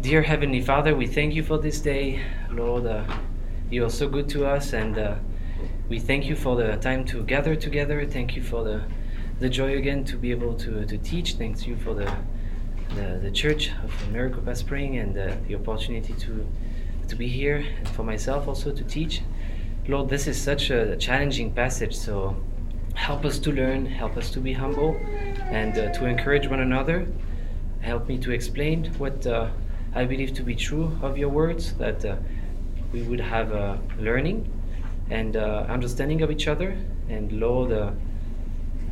Dear Heavenly Father, we thank you for this day. Lord, uh, you are so good to us, and uh, we thank you for the time to gather together. Thank you for the, the joy again to be able to, to teach. Thanks you for the, the, the Church of Maricopa Spring and uh, the opportunity to, to be here, and for myself also to teach. Lord, this is such a challenging passage, so help us to learn, help us to be humble, and uh, to encourage one another. Help me to explain what uh, I believe to be true of your words, that uh, we would have uh, learning and uh, understanding of each other. And Lord, uh,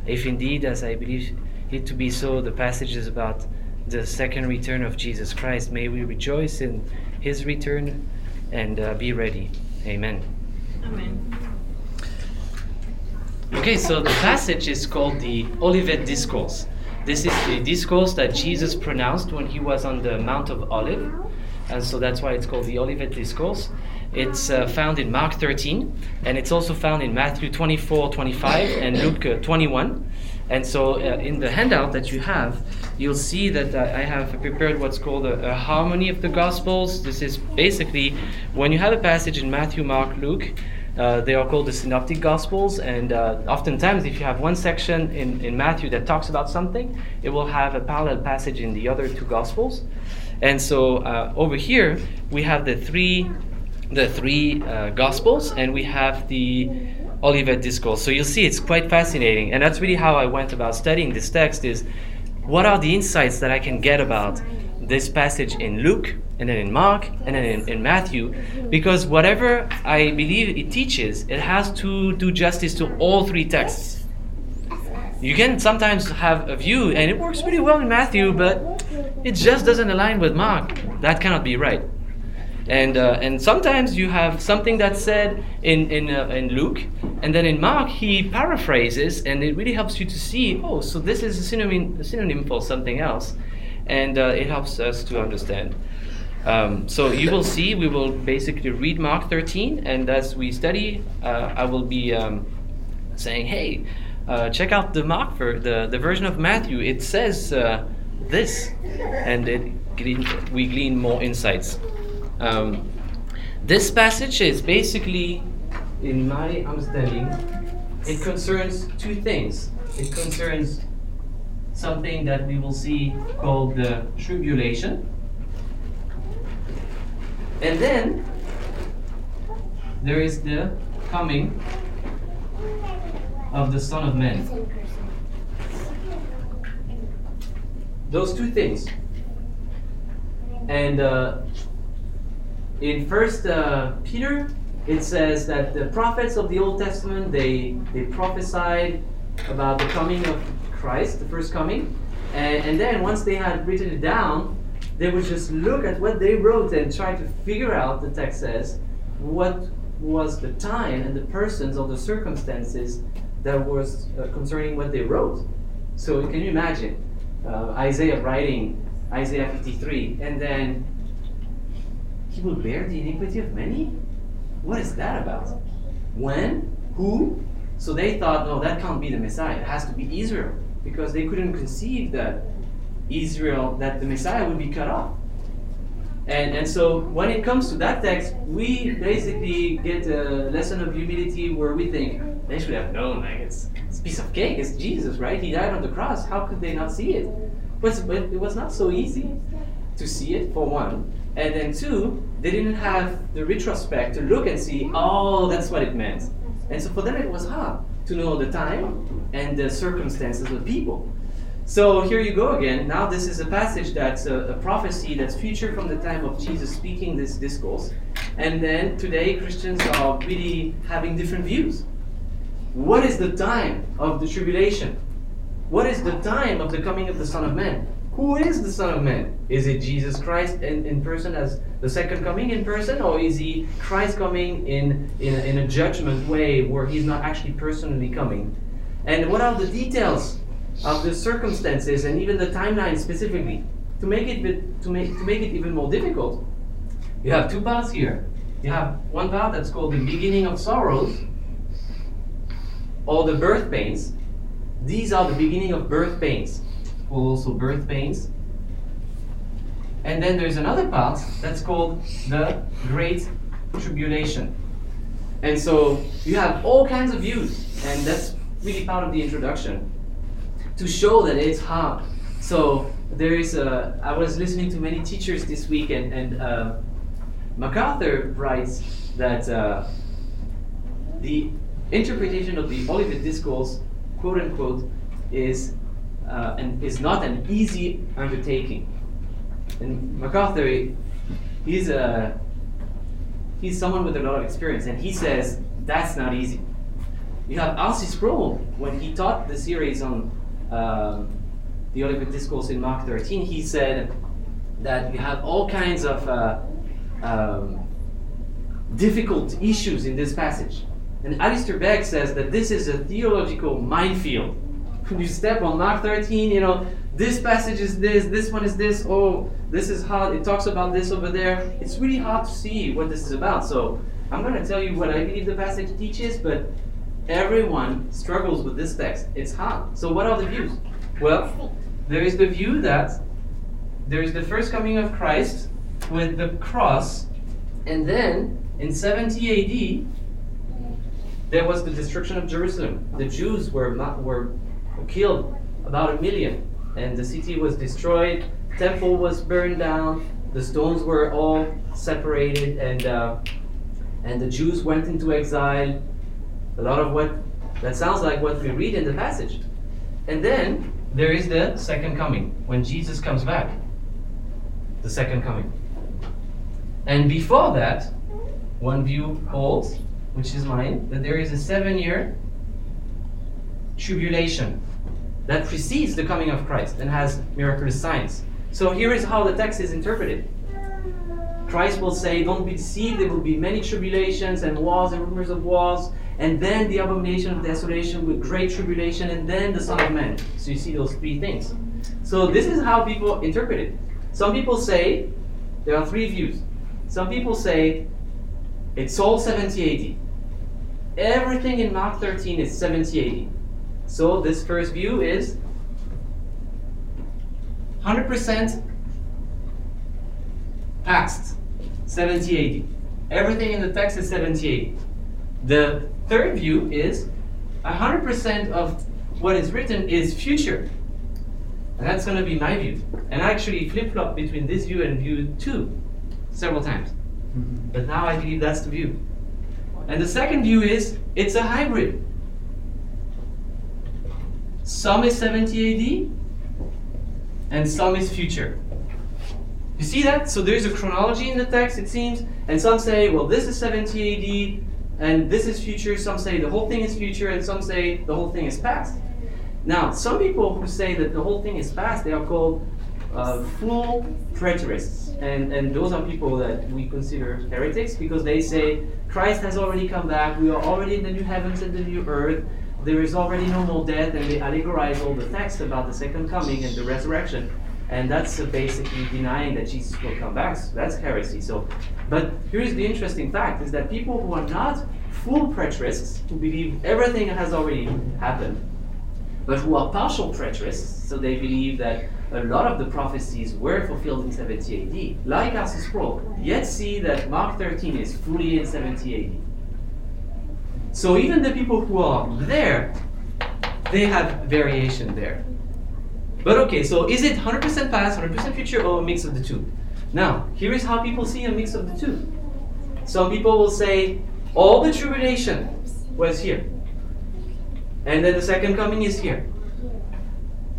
if indeed, as I believe it to be so, the passage is about the second return of Jesus Christ, may we rejoice in his return and uh, be ready. Amen. Amen. Okay, so the passage is called the Olivet Discourse. This is the discourse that Jesus pronounced when he was on the Mount of Olive, and so that's why it's called the Olivet Discourse. It's uh, found in Mark 13, and it's also found in Matthew 24, 25, and Luke uh, 21. And so, uh, in the handout that you have, you'll see that uh, I have prepared what's called a, a harmony of the Gospels. This is basically when you have a passage in Matthew, Mark, Luke, uh, they are called the Synoptic Gospels, and uh, oftentimes, if you have one section in, in Matthew that talks about something, it will have a parallel passage in the other two Gospels. And so, uh, over here, we have the three, the three uh, Gospels, and we have the Olivet Discourse. So you'll see it's quite fascinating, and that's really how I went about studying this text. Is what are the insights that I can get about this passage in Luke, and then in Mark, and then in, in, Matthew, because whatever I believe it teaches, it has to do justice to all three texts. You can sometimes have a view, and it works pretty well in Matthew, but it just doesn't align with Mark. That cannot be right. And, uh, and sometimes you have something that's said in, in, uh, in Luke, and then in Mark he paraphrases, and it really helps you to see oh, so this is a synonym, a synonym for something else and uh, it helps us to understand. Um, so you will see, we will basically read Mark 13, and as we study, uh, I will be um, saying, hey, uh, check out the Mark ver- the, the version of Matthew. It says uh, this, and it glean, we glean more insights. Um, this passage is basically, in my understanding, it concerns two things. It concerns something that we will see called the tribulation. And then there is the coming of the Son of Man. Those two things. And uh, in First uh, Peter, it says that the prophets of the Old Testament they they prophesied about the coming of Christ, the first coming. And, and then once they had written it down, they would just look at what they wrote and try to figure out, the text says, what was the time and the persons or the circumstances that was uh, concerning what they wrote. So can you imagine uh, Isaiah writing Isaiah 53 and then he will bear the iniquity of many? What is that about? When? Who? So they thought, no, that can't be the Messiah. It has to be Israel because they couldn't conceive that Israel, that the Messiah would be cut off. And, and so when it comes to that text, we basically get a lesson of humility where we think they should have known, like it's, it's a piece of cake, it's Jesus, right? He died on the cross. How could they not see it? But, but it was not so easy to see it, for one. And then two, they didn't have the retrospect to look and see, oh, that's what it meant. And so for them it was hard to know the time and the circumstances of people. So here you go again. Now this is a passage that's a, a, prophecy that's future from the time of Jesus speaking this discourse. And then today Christians are really having different views. What is the time of the tribulation? What is the time of the coming of the Son of Man? Who is the Son of Man? Is it Jesus Christ in, in person as the second coming in person, or is he Christ coming in, in, a, in a judgment way where he's not actually personally coming? And what are the details of the circumstances and even the timeline specifically? To make it to make to make it even more difficult, you have two paths here. You have one path that's called the beginning of sorrows, or the birth pains. These are the beginning of birth pains also birth pains. And then there's another part that's called the Great Tribulation. And so you have all kinds of views, and that's really part of the introduction to show that it's hard. So there is a, I was listening to many teachers this week, and, and uh, MacArthur writes that uh, the interpretation of the Olivet Discourse, quote unquote, is uh, and is not an easy undertaking. And MacArthur, he's a he's someone with a lot of experience, and he says that's not easy. You have R.C. Sproul when he taught the series on um, the Olivet Discourse in Mark 13. He said that you have all kinds of uh, um, difficult issues in this passage. And Alistair Begg says that this is a theological minefield. When you step on Mark 13, you know, this passage is this, this one is this, oh, this is hard, it talks about this over there. It's really hard to see what this is about. So I'm going to tell you what I believe the passage teaches, but everyone struggles with this text. It's hard. So what are the views? Well, there is the view that there is the first coming of Christ with the cross, and then in 70 AD, there was the destruction of Jerusalem. The Jews were, were killed, about a million, and the city was destroyed. Temple was burned down. The stones were all separated, and uh, and the Jews went into exile. A lot of what that sounds like what we read in the passage. And then there is the second coming when Jesus comes back. The second coming. And before that, one view holds which is mine, that there is a seven year tribulation that precedes the coming of Christ and has miraculous signs. So here is how the text is interpreted. Christ will say, Don't be deceived, there will be many tribulations and wars and rumors of wars, and then the abomination of desolation with great tribulation, and then the Son of Man. So you see those three things. So this is how people interpret it. Some people say, there are three views. Some people say, it's all 70 AD. Everything in Mark 13 is 70 AD. So this first view is 100% past, 70 AD. Everything in the text is 70 AD. The third view is 100% of what is written is future. And that's going to be my view. And I actually flip flop between this view and view 2 several times. Mm-hmm. But now I believe that's the view. And the second view is it's a hybrid. Some is 70 AD, and some is future. You see that? So there's a chronology in the text, it seems, and some say, well, this is 70 AD, and this is future. Some say the whole thing is future, and some say the whole thing is past. Now, some people who say that the whole thing is past, they are called uh, full preterists. And, and those are people that we consider heretics because they say Christ has already come back, we are already in the new heavens and the new earth, there is already no more death, and they allegorize all the text about the second coming and the resurrection. And that's basically denying that Jesus will come back. So that's heresy. So, but here's the interesting fact: is that people who are not full preterists, who believe everything has already happened, but who are partial preterists, so they believe that a lot of the prophecies were fulfilled in 70 AD, like R.C. Sproul, yet see that Mark 13 is fully in 70 AD. So even the people who are there, they have variation there. But okay, so is it 100% past, 100% future, or a mix of the two? Now, here is how people see a mix of the two. Some people will say, all the tribulation was here. And then the second coming is here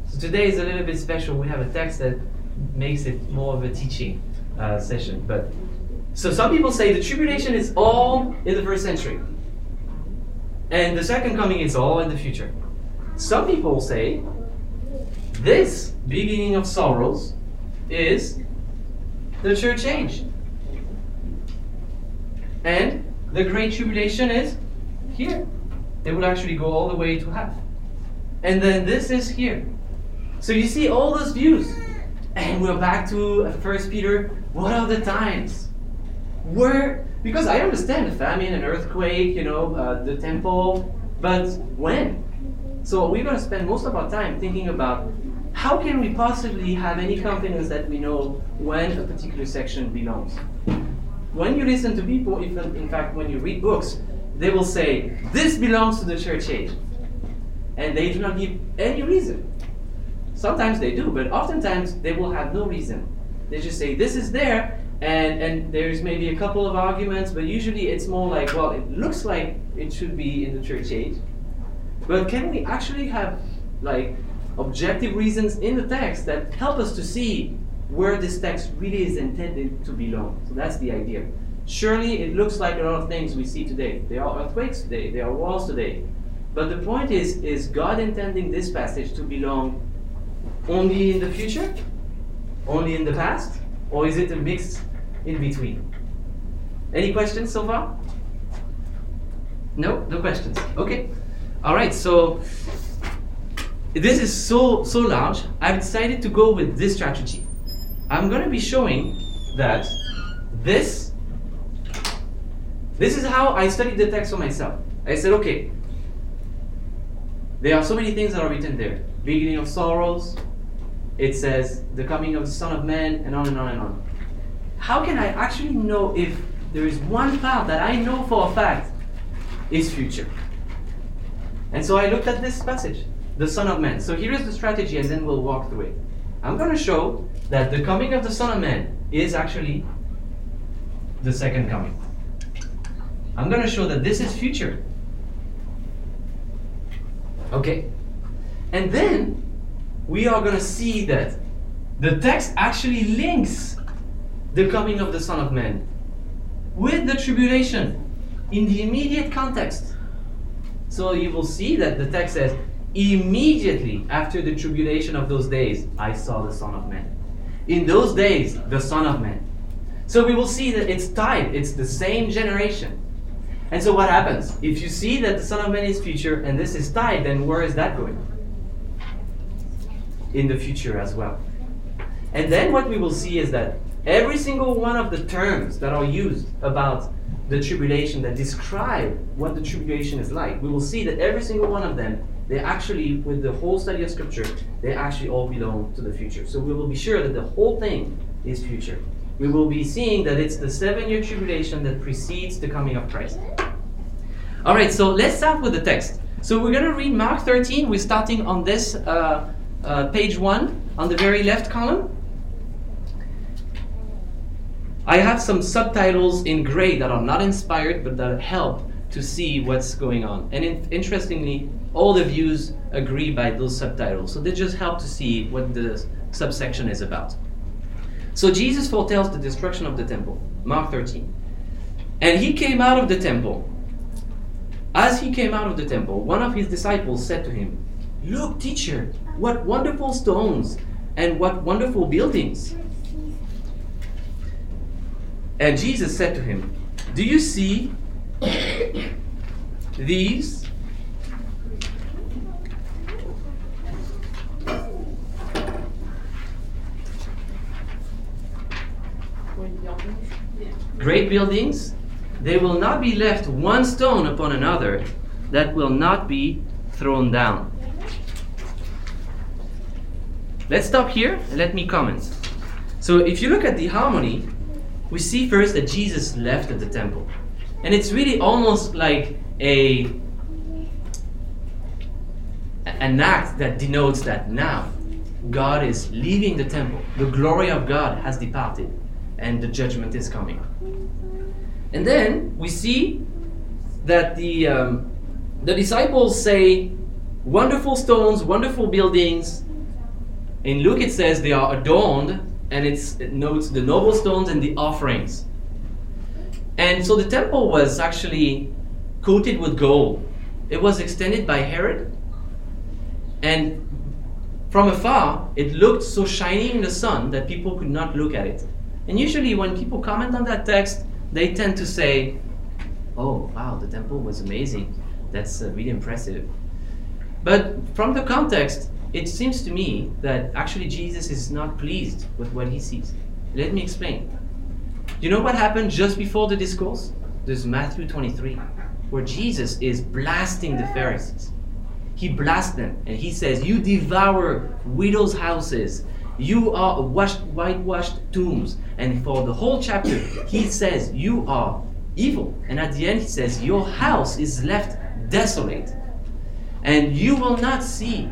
So today is a little bit special. We have a text that makes it more of a teaching uh, session. But so some people say the tribulation is all in the first century, and the second coming is all in the future. Some people say this beginning of sorrows is the church age, and the great tribulation is here. It would actually go all the way to half. And then this is here. So you see all those views. And we're back to First Peter. What are the times? Where? Because I understand famine and earthquake, you know, uh, the temple, but when? So we're going to spend most of our time thinking about how can we possibly have any confidence that we know when a particular section belongs? When you listen to people, even in fact, when you read books, they will say, This belongs to the church age. And they do not give any reason. Sometimes they do, but oftentimes they will have no reason. They just say, This is there, and, and there's maybe a couple of arguments, but usually it's more like, Well, it looks like it should be in the church age. But can we actually have like objective reasons in the text that help us to see where this text really is intended to belong. So that's the idea. Surely it looks like a lot of things we see today. There are earthquakes today, there are wars today. But the point is, is God intending this passage to belong only in the future? Only in the past? Or is it a mix in between? Any questions so far? No? No questions. Okay. Alright, so this is so so large, I've decided to go with this strategy. I'm going to be showing that this this is how I studied the text for myself. I said, okay, there are so many things that are written there. Beginning of sorrows, it says the coming of the Son of Man, and on and on and on. How can I actually know if there is one part that I know for a fact is future? And so I looked at this passage the Son of Man. So here is the strategy, and then we'll walk through it. I'm going to show that the coming of the Son of Man is actually the second coming. I'm going to show that this is future. Okay. And then we are going to see that the text actually links the coming of the Son of Man with the tribulation in the immediate context. So you will see that the text says, Immediately after the tribulation of those days, I saw the Son of Man. In those days, the Son of Man. So we will see that it's tied, it's the same generation. And so what happens? If you see that the Son of Man is future and this is tied, then where is that going? In the future as well. And then what we will see is that every single one of the terms that are used about the tribulation that describe what the tribulation is like, we will see that every single one of them they actually, with the whole study of Scripture, they actually all belong to the future. So we will be sure that the whole thing is future. We will be seeing that it's the seven year tribulation that precedes the coming of Christ. All right, so let's start with the text. So we're going to read Mark 13. We're starting on this uh, uh, page 1 on the very left column. I have some subtitles in gray that are not inspired but that help to see what's going on. And in, interestingly, all the views agree by those subtitles. So they just help to see what the subsection is about. So Jesus foretells the destruction of the temple. Mark 13. And he came out of the temple. As he came out of the temple, one of his disciples said to him, Look, teacher, what wonderful stones and what wonderful buildings. And Jesus said to him, Do you see these great buildings, they will not be left one stone upon another that will not be thrown down. Let's stop here and let me comment. So, if you look at the harmony, we see first that Jesus left at the temple. And it's really almost like a an act that denotes that now God is leaving the temple. The glory of God has departed and the judgment is coming. And then we see that the um, the disciples say, "Wonderful stones, wonderful buildings." In Luke, it says they are adorned, and it notes the noble stones and the offerings. And so the temple was actually coated with gold. It was extended by Herod. And from afar, it looked so shiny in the sun that people could not look at it. And usually, when people comment on that text, they tend to say, Oh, wow, the temple was amazing. That's uh, really impressive. But from the context, it seems to me that actually Jesus is not pleased with what he sees. Let me explain. You know what happened just before the discourse? There's Matthew 23, where Jesus is blasting the Pharisees. he blasts them and he says, You devour widows' houses. You are washed, whitewashed tombs. And for the whole chapter, he says, You are evil. And at the end, he says, Your house is left desolate. And you will not see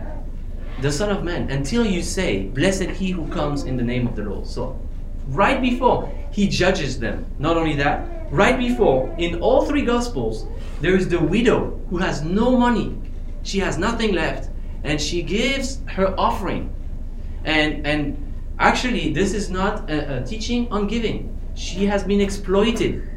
the Son of Man until you say, Blessed he who comes in the name of the Lord. So, right before he judges them, not only that, right before, in all three Gospels, there is the widow who has no money. She has nothing left. And she gives her offering. And, and actually, this is not a, a teaching on giving. She has been exploited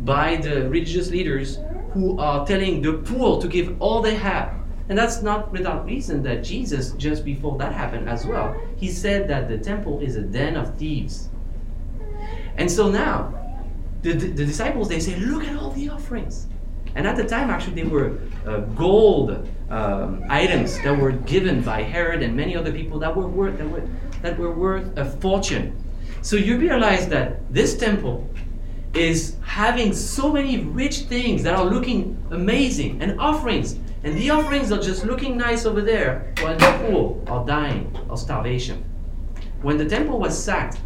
by the religious leaders who are telling the poor to give all they have. And that's not without reason that Jesus, just before that happened as well, he said that the temple is a den of thieves. And so now, the, the, the disciples, they say, look at all the offerings. And at the time, actually, they were uh, gold um, items that were given by Herod and many other people that were worth that were, that were worth a fortune. So you realize that this temple is having so many rich things that are looking amazing and offerings. And the offerings are just looking nice over there while the poor are dying of starvation. When the temple was sacked,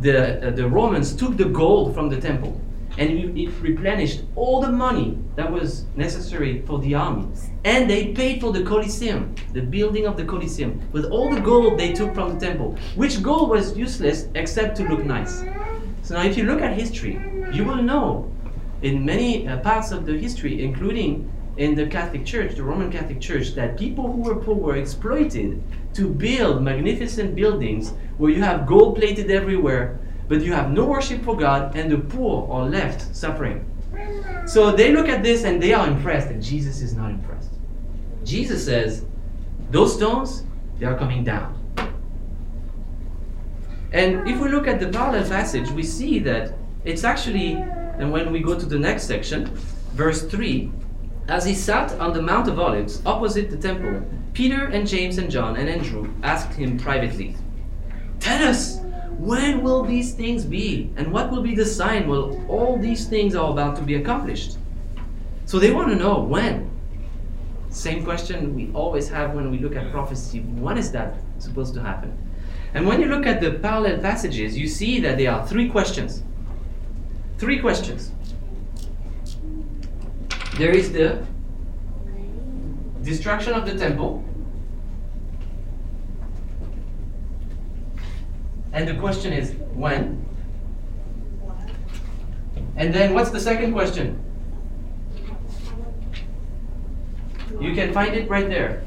the, uh, the Romans took the gold from the temple and it, replenished all the money that was necessary for the army. And they paid for the Colosseum, the building of the Colosseum, with all the gold they took from the temple, which gold was useless except to look nice. So now, if you look at history, you will know in many uh, parts of the history, including in the Catholic Church, the Roman Catholic Church, that people who were poor were exploited to build magnificent buildings where you have gold plated everywhere, but you have no worship for God, and the poor are left suffering. So they look at this and they are impressed, and Jesus is not impressed. Jesus says, Those stones, they are coming down. And if we look at the parallel passage, we see that it's actually, and when we go to the next section, verse 3, as he sat on the Mount of Olives opposite the temple, Peter and James and John and Andrew asked him privately, Tell us, when will these things be? And what will be the sign when all these things are about to be accomplished? So they want to know when. Same question we always have when we look at prophecy. When is that supposed to happen? And when you look at the parallel passages, you see that there are three questions. Three questions. There is the destruction of the temple. And the question is when? And then what's the second question? You can find it right there.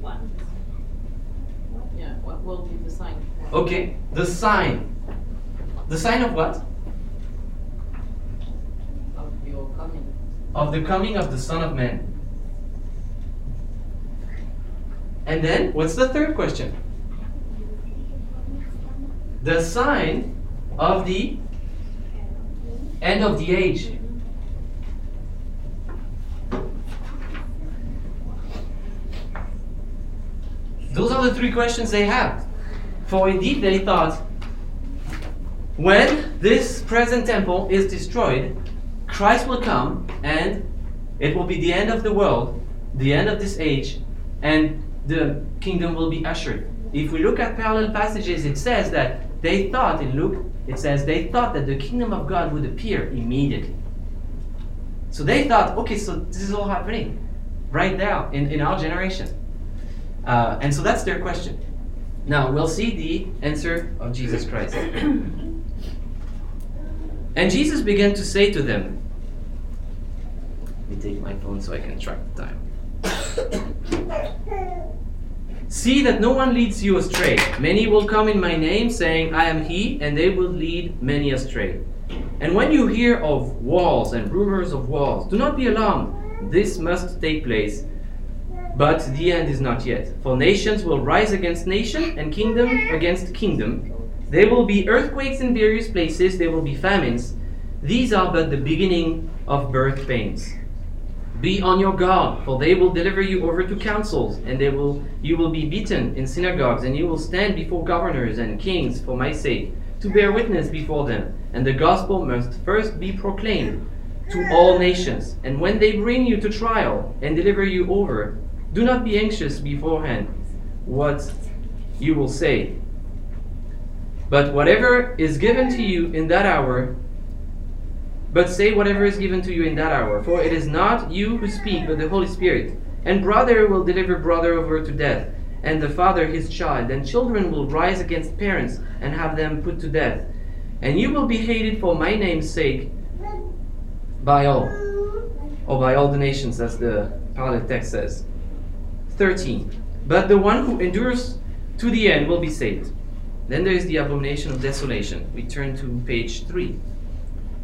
What? Yeah, what will be the sign? Okay, the sign. The sign of what? Of your coming. Of the coming of the Son of Man. And then, what's the third question? The sign of the end of the age. Those are the three questions they have. For indeed they thought, when this present temple is destroyed, Christ will come and it will be the end of the world, the end of this age, and the kingdom will be ushered. If we look at parallel passages, it says that they thought, in Luke, it says they thought that the kingdom of God would appear immediately. So they thought, okay, so this is all happening right now in, in our generation. Uh, and so that's their question. Now we'll see the answer of Jesus Christ. and Jesus began to say to them, Let me take my phone so I can track the time. See that no one leads you astray. Many will come in my name, saying, I am he, and they will lead many astray. And when you hear of wars and rumors of wars, do not be alarmed. This must take place but the end is not yet. For nations will rise against nation, and kingdom against kingdom. There will be earthquakes in various places, there will be famines. These are but the beginning of birth pains. Be on your guard, for they will deliver you over to councils, and they will you will be beaten in synagogues, and you will stand before governors and kings for my sake, to bear witness before them. And the gospel must first be proclaimed to all nations. And when they bring you to trial and deliver you over, do not be anxious beforehand what you will say. But whatever is given to you in that hour, but say whatever is given to you in that hour, for it is not you who speak, but the Holy Spirit. And brother will deliver brother over to death, and the father his child. And children will rise against parents and have them put to death. And you will be hated for my name's sake by all, or by all the nations, as the parallel text says. 13. But the one who endures to the end will be saved. Then there is the abomination of desolation. We turn to page 3.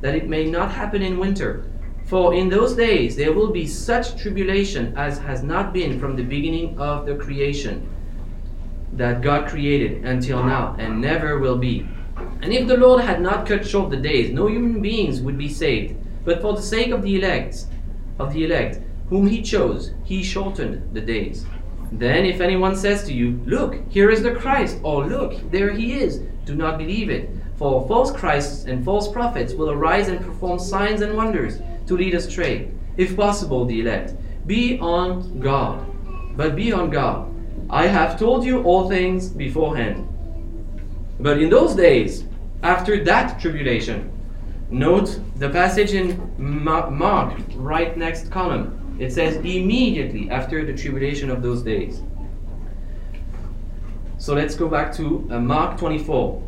that it may not happen in winter. For in those days there will be such tribulation as has not been from the beginning of the creation that God created until now, and never will be. And if the Lord had not cut short the days, no human beings would be saved. But for the sake of the elect, of the elect, whom he chose, he shortened the days. Then if anyone says to you, Look, here is the Christ, or Look, there he is, do not believe it. For false Christs and false prophets will arise and perform signs and wonders to lead astray, if possible, the elect. Be on guard. But be on guard. I have told you all things beforehand. But in those days, after that tribulation, note the passage in Mark, right next column. It says, immediately after the tribulation of those days. So let's go back to uh, Mark 24.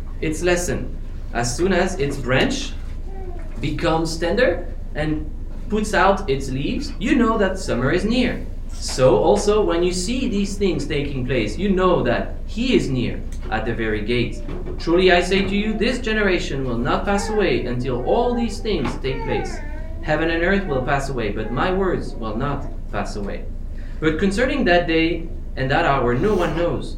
its lesson. As soon as its branch becomes tender and puts out its leaves, you know that summer is near. So, also, when you see these things taking place, you know that He is near at the very gate. Truly I say to you, this generation will not pass away until all these things take place. Heaven and earth will pass away, but my words will not pass away. But concerning that day and that hour, no one knows,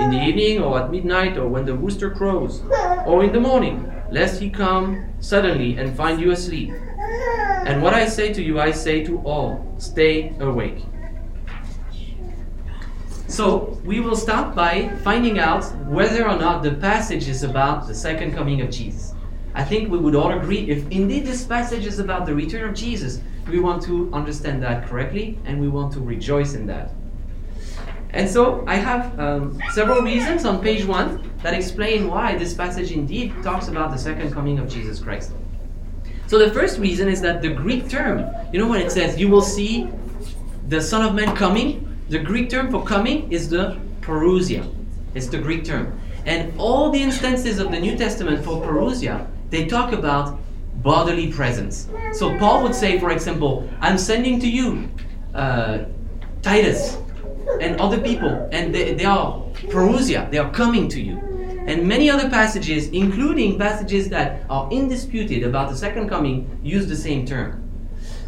in the evening or at midnight or when the rooster crows, or in the morning, lest he come suddenly and find you asleep. And what I say to you, I say to all stay awake. So, we will start by finding out whether or not the passage is about the second coming of Jesus. I think we would all agree if indeed this passage is about the return of Jesus, we want to understand that correctly and we want to rejoice in that. And so I have um, several reasons on page one that explain why this passage indeed talks about the second coming of Jesus Christ. So the first reason is that the Greek term, you know, when it says you will see the Son of Man coming, the Greek term for coming is the parousia. It's the Greek term. And all the instances of the New Testament for parousia, they talk about bodily presence. So Paul would say, for example, I'm sending to you uh, Titus and other people, and they, they are parousia, they are coming to you. And many other passages, including passages that are indisputed about the second coming, use the same term.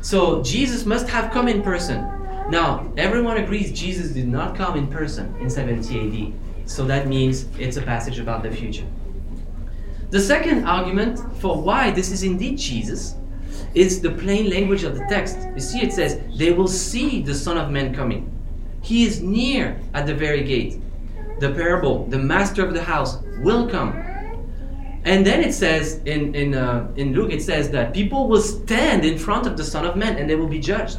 So Jesus must have come in person. Now, everyone agrees Jesus did not come in person in 70 AD. So that means it's a passage about the future. The second argument for why this is indeed Jesus is the plain language of the text. You see, it says, They will see the Son of Man coming. He is near at the very gate. The parable, the master of the house will come. And then it says in in uh, in Luke, it says that people will stand in front of the Son of Man and they will be judged.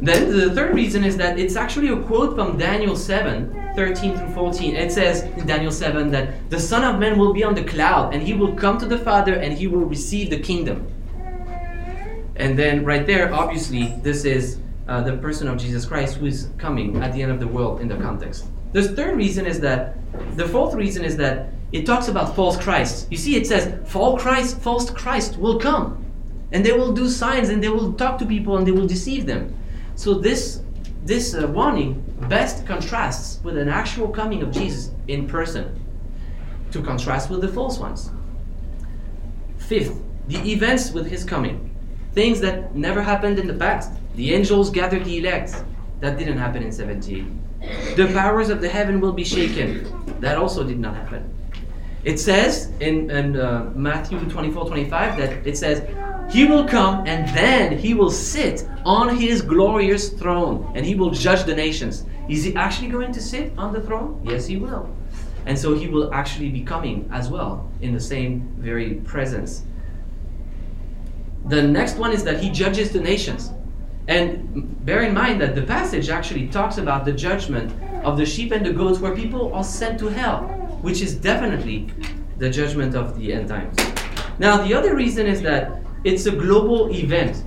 Then the third reason is that it's actually a quote from Daniel 7, 13 through 14. It says in Daniel 7 that the Son of Man will be on the cloud and he will come to the Father and he will receive the kingdom. And then right there, obviously, this is uh, the person of Jesus Christ who is coming at the end of the world in the context. The third reason is that, the fourth reason is that it talks about false Christ. You see, it says false Christ, false Christ will come, and they will do signs, and they will talk to people, and they will deceive them. So this this uh, warning best contrasts with an actual coming of Jesus in person, to contrast with the false ones. Fifth, the events with his coming, things that never happened in the past. The angels gathered the elect. That didn't happen in 70 The powers of the heaven will be shaken. That also did not happen. It says in, in uh, Matthew 24 25 that it says, He will come and then he will sit on his glorious throne and he will judge the nations. Is he actually going to sit on the throne? Yes, he will. And so he will actually be coming as well in the same very presence. The next one is that he judges the nations. And bear in mind that the passage actually talks about the judgment of the sheep and the goats where people are sent to hell, which is definitely the judgment of the end times. Now, the other reason is that it's a global event.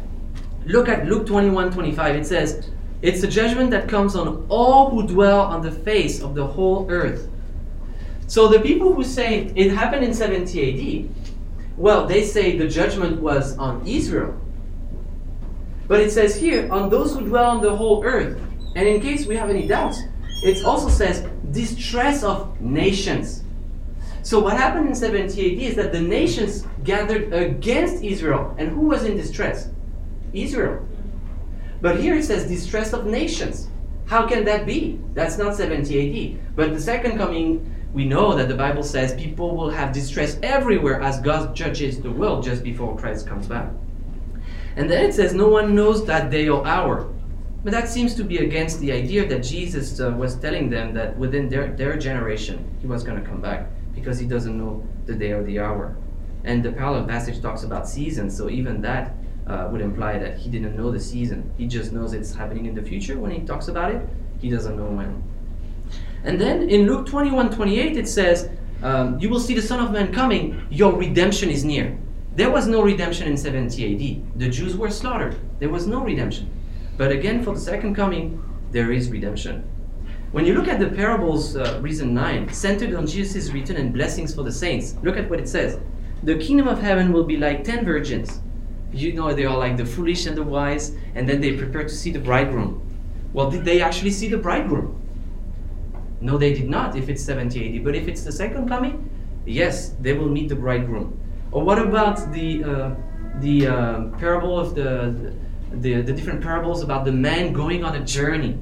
Look at Luke 21 25. It says, It's a judgment that comes on all who dwell on the face of the whole earth. So the people who say it happened in 70 AD, well, they say the judgment was on Israel. But it says here, on those who dwell on the whole earth. And in case we have any doubts, it also says distress of nations. So what happened in 70 AD is that the nations gathered against Israel. And who was in distress? Israel. But here it says distress of nations. How can that be? That's not 70 AD. But the second coming, we know that the Bible says people will have distress everywhere as God judges the world just before Christ comes back. And then it says, No one knows that day or hour. But that seems to be against the idea that Jesus uh, was telling them that within their, their generation he was going to come back because he doesn't know the day or the hour. And the parallel passage talks about seasons, so even that uh, would imply that he didn't know the season. He just knows it's happening in the future when he talks about it. He doesn't know when. And then in Luke 21 28, it says, um, You will see the Son of Man coming, your redemption is near. There was no redemption in 70 AD. The Jews were slaughtered. There was no redemption. But again, for the second coming, there is redemption. When you look at the parables, uh, reason 9, centered on Jesus' return and blessings for the saints, look at what it says. The kingdom of heaven will be like ten virgins. You know, they are like the foolish and the wise, and then they prepare to see the bridegroom. Well, did they actually see the bridegroom? No, they did not if it's 70 AD. But if it's the second coming, yes, they will meet the bridegroom. Or what about the uh, the uh, parable of the, the the different parables about the man going on a journey?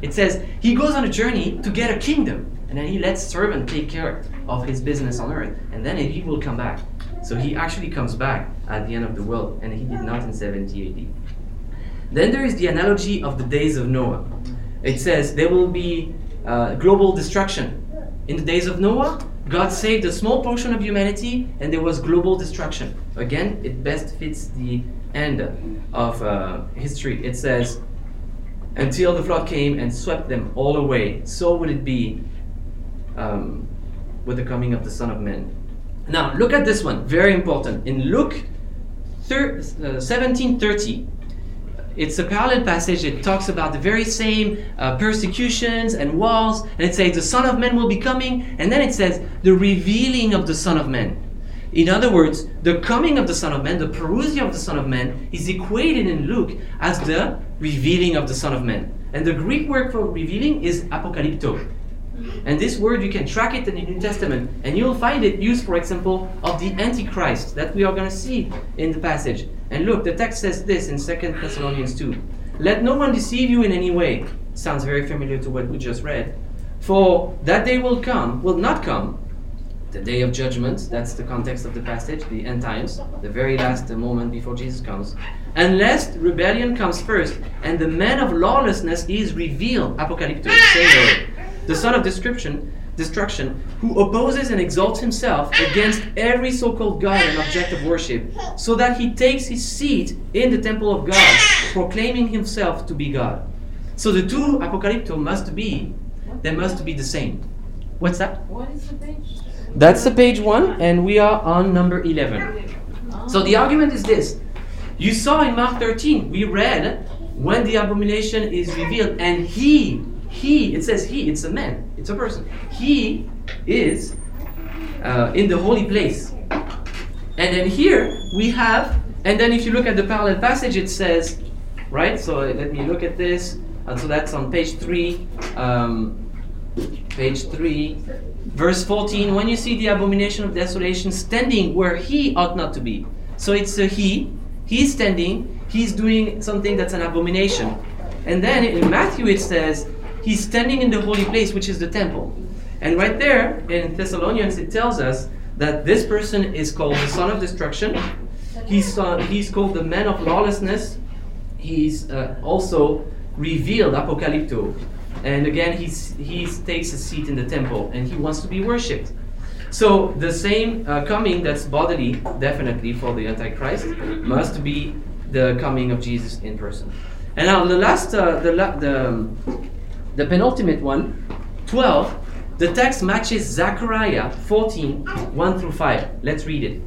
It says he goes on a journey to get a kingdom, and then he lets servant take care of his business on earth, and then he will come back. So he actually comes back at the end of the world, and he did not in 70 AD. Then there is the analogy of the days of Noah. It says there will be uh, global destruction. In the days of Noah, God saved a small portion of humanity and there was global destruction. Again, it best fits the end of uh, history. It says, until the flood came and swept them all away, so would it be um, with the coming of the Son of Man. Now, look at this one, very important. In Luke 17:30, it's a parallel passage. It talks about the very same uh, persecutions and walls, and it says the Son of Man will be coming, and then it says the revealing of the Son of Man. In other words, the coming of the Son of Man, the parousia of the Son of Man, is equated in Luke as the revealing of the Son of Man. And the Greek word for revealing is apocalypto. And this word, you can track it in the New Testament, and you'll find it used, for example, of the Antichrist that we are going to see in the passage. And look, the text says this in 2 Thessalonians 2 Let no one deceive you in any way. Sounds very familiar to what we just read. For that day will come, will not come, the day of judgment. That's the context of the passage, the end times, the very last moment before Jesus comes. Unless rebellion comes first and the man of lawlessness is revealed, apocalypto, the son of destruction, destruction, who opposes and exalts himself against every so-called God and object of worship, so that he takes his seat in the temple of God, proclaiming himself to be God. So the two apocalypto must be, they must be the same. What's that? What is the page? That's the page one, and we are on number 11. So the argument is this. You saw in Mark 13, we read when the abomination is revealed, and he, he, it says he, it's a man, it's a person. He is uh, in the holy place. And then here we have, and then if you look at the parallel passage, it says, right? So let me look at this. And so that's on page 3. Um, page 3 verse 14 when you see the abomination of desolation standing where he ought not to be so it's a he he's standing he's doing something that's an abomination and then in matthew it says he's standing in the holy place which is the temple. And right there in thessalonians it tells us that this person is called the son of destruction. He's, uh, he's called the man of lawlessness. He's uh, also revealed apocalypto. And again he's, he takes a seat in the temple and he wants to be worshipped. So the same uh, coming that's bodily definitely for the antichrist must be the coming of jesus in person. And now the last uh, the, la- the, um, the penultimate one 12 the text matches zechariah 14 1 through 5 let's read it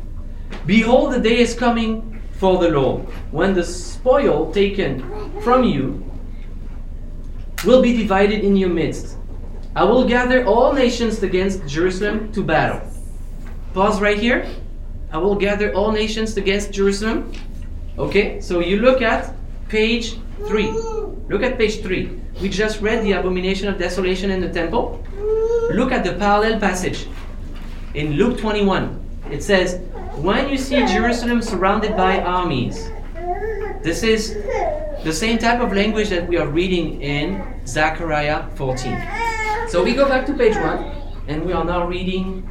behold the day is coming for the lord when the spoil taken from you will be divided in your midst. I will gather all nations against Jerusalem to battle. Pause right here. I will gather all nations against Jerusalem. Okay, so you look at page 3. Look at page 3. We just read the abomination of desolation in the temple. Look at the parallel passage in Luke 21. It says, When you see Jerusalem surrounded by armies, this is the same type of language that we are reading in Zechariah 14. So we go back to page 1 and we are now reading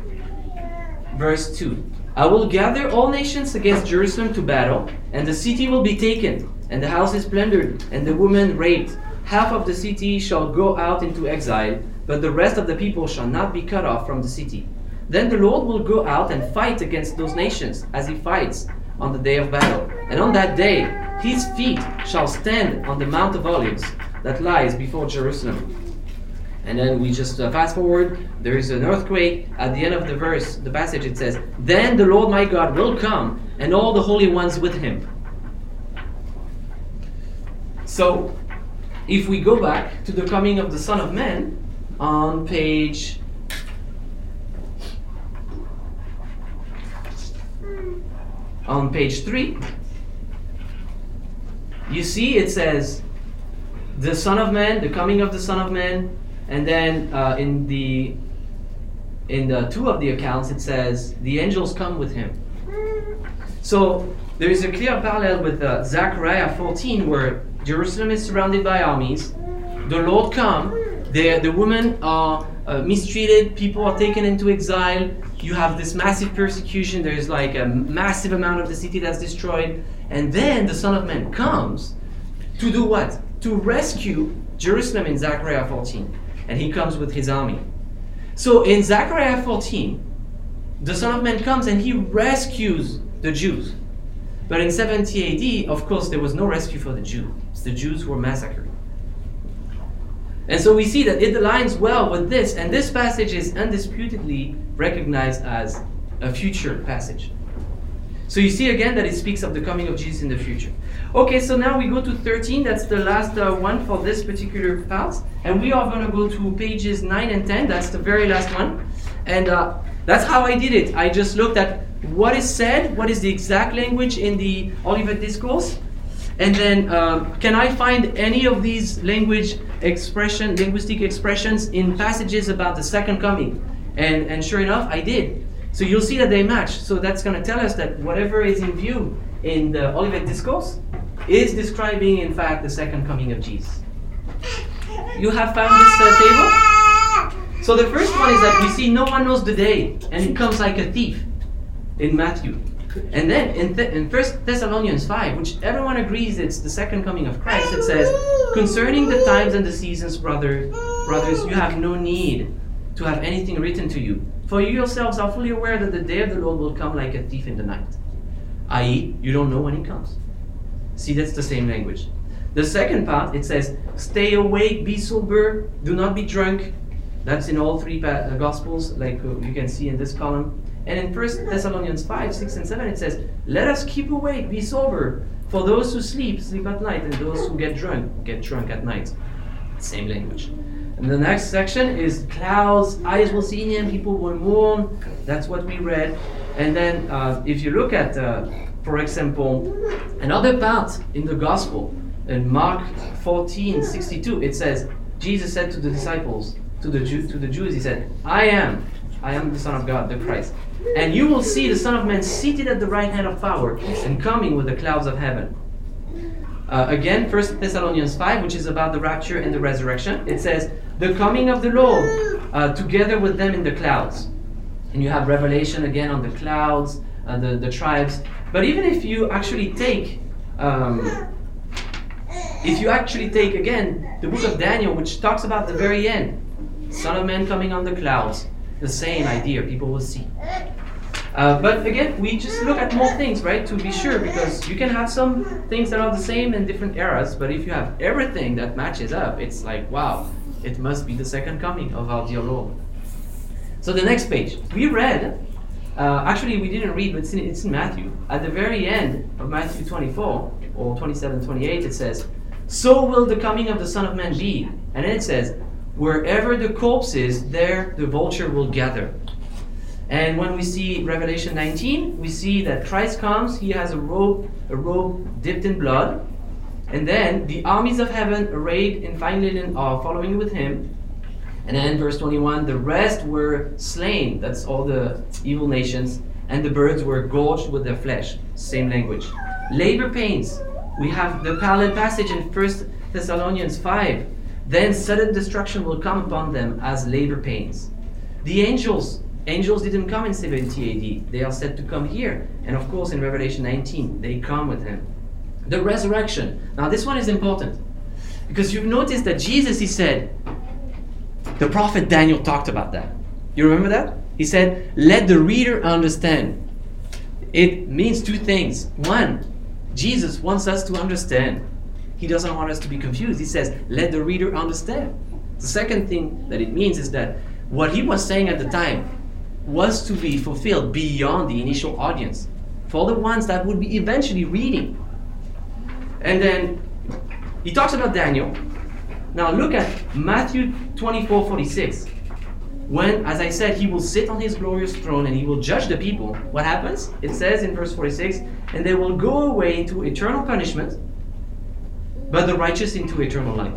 verse 2. I will gather all nations against Jerusalem to battle, and the city will be taken, and the house is plundered, and the women raped. Half of the city shall go out into exile, but the rest of the people shall not be cut off from the city. Then the Lord will go out and fight against those nations, as he fights on the day of battle. And on that day, his feet shall stand on the Mount of Olives that lies before Jerusalem. And then we just uh, fast forward. There is an earthquake. At the end of the verse, the passage, it says, Then the Lord my God will come, and all the holy ones with him. So, if we go back to the coming of the Son of Man on page. On page 3, you see it says the Son of Man, the coming of the Son of Man, and then uh, in the in the two of the accounts it says the angels come with him. So there is a clear parallel with uh, Zechariah 14 where Jerusalem is surrounded by armies. The Lord come. The, the women are uh, mistreated. People are taken into exile. You have this massive persecution. There's like a massive amount of the city that's destroyed. And then the Son of Man comes to do what? To rescue Jerusalem in Zechariah 14. And he comes with his army. So in Zechariah 14, the Son of Man comes and he rescues the Jews. But in 70 AD, of course, there was no rescue for the Jews. The Jews were massacred. And so we see that it aligns well with this, and this passage is undisputedly recognized as a future passage. So you see again that it speaks of the coming of Jesus in the future. Okay, so now we go to 13. That's the last uh, one for this particular part. And we are going to go to pages 9 and 10. That's the very last one. And uh, that's how I did it. I just looked at what is said, what is the exact language in the Olivet Discourse, and then um, can I find any of these language expression, linguistic expressions in passages about the second coming? And, and sure enough, I did. So you'll see that they match. So that's going to tell us that whatever is in view in the Olivet Discourse is describing, in fact, the second coming of Jesus. You have found this uh, table? So the first one is that we see no one knows the day, and it comes like a thief in Matthew. And then in, Th- in 1 Thessalonians 5, which everyone agrees it's the second coming of Christ, it says, Concerning the times and the seasons, brother, brothers, you have no need to have anything written to you. For you yourselves are fully aware that the day of the Lord will come like a thief in the night. I.e., you don't know when he comes. See, that's the same language. The second part, it says, Stay awake, be sober, do not be drunk. That's in all three pa- uh, Gospels, like uh, you can see in this column. And in 1 Thessalonians 5, 6, and 7, it says, Let us keep awake, be sober. For those who sleep, sleep at night, and those who get drunk, get drunk at night. Same language. And the next section is clouds, eyes will see him, people will mourn. That's what we read. And then, uh, if you look at, uh, for example, another part in the Gospel, in Mark 14 62, it says, Jesus said to the disciples, to the, Jew, to the Jews, He said, I am, I am the Son of God, the Christ. And you will see the Son of Man seated at the right hand of power and coming with the clouds of heaven. Uh, again, First Thessalonians 5, which is about the rapture and the resurrection, it says, The coming of the Lord uh, together with them in the clouds. And you have Revelation again on the clouds, uh, the, the tribes. But even if you actually take, um, if you actually take again the book of Daniel, which talks about the very end, Son of Man coming on the clouds, the same idea, people will see. Uh, but again, we just look at more things, right, to be sure, because you can have some things that are the same in different eras, but if you have everything that matches up, it's like, wow, it must be the second coming of our dear Lord. So the next page, we read, uh, actually, we didn't read, but it's in, it's in Matthew. At the very end of Matthew 24, or 27, 28, it says, So will the coming of the Son of Man be. And then it says, Wherever the corpse is, there the vulture will gather. And when we see Revelation 19, we see that Christ comes, he has a robe, a robe dipped in blood, and then the armies of heaven arrayed in fine linen are following with him. And then verse 21, the rest were slain, that's all the evil nations, and the birds were gorged with their flesh. Same language. Labor pains. We have the parallel passage in 1 Thessalonians 5. Then sudden destruction will come upon them as labor pains. The angels Angels didn't come in 70 AD. They are said to come here. And of course, in Revelation 19, they come with him. The resurrection. Now, this one is important because you've noticed that Jesus, he said, the prophet Daniel talked about that. You remember that? He said, Let the reader understand. It means two things. One, Jesus wants us to understand. He doesn't want us to be confused. He says, Let the reader understand. The second thing that it means is that what he was saying at the time was to be fulfilled beyond the initial audience for the ones that would be eventually reading. And then he talks about Daniel. Now look at Matthew 24 46. When, as I said, he will sit on his glorious throne and he will judge the people, what happens? It says in verse 46 and they will go away into eternal punishment, but the righteous into eternal life.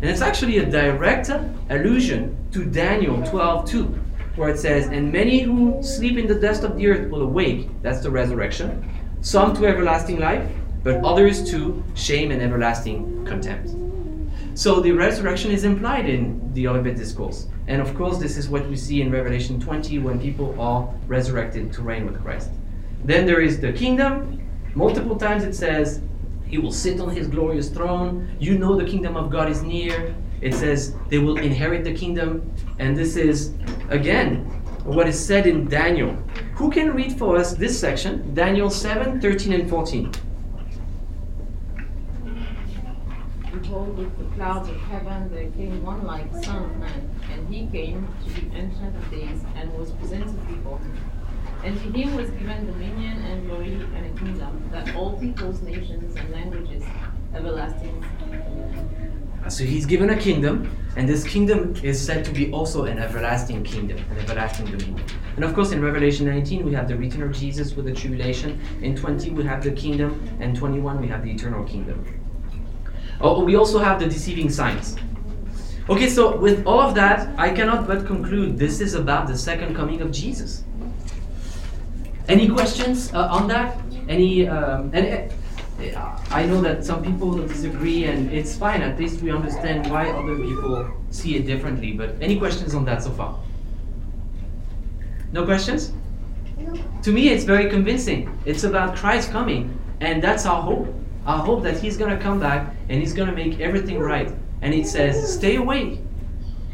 And it's actually a direct allusion to Daniel 12 2 where it says, And many who sleep in the dust of the earth will awake, that's the resurrection, some to everlasting life, but others to shame and everlasting contempt. So the resurrection is implied in the Olivet Discourse. And of course, this is what we see in Revelation 20 when people are resurrected to reign with Christ. Then there is the kingdom. Multiple times it says, He will sit on His glorious throne. You know the kingdom of God is near. It says they will inherit the kingdom. And this is, again, what is said in Daniel. Who can read for us this section? Daniel 7 13 and 14. Behold, with the clouds of heaven there came one like Son of Man, and he came to the Ancient of Days and was presented before him. And to him was given dominion and glory and a kingdom, that all peoples, nations, and languages everlasting ah, So he's given a kingdom, and this kingdom is said to be also an everlasting kingdom, an everlasting dominion. And of course, in Revelation 19, we have the return of Jesus with the tribulation. In 20, we have the kingdom, and 21, we have the eternal kingdom. Oh, we also have the deceiving signs. Okay, so with all of that, I cannot but conclude this is about the second coming of Jesus. Any questions uh, on that? Any? Um, uh, I know that some people disagree, and it's fine. At least we understand why other people see it differently. But any questions on that so far? No questions? To me, it's very convincing. It's about Christ coming, and that's our hope. Our hope that He's going to come back and He's going to make everything right. And it says, stay awake,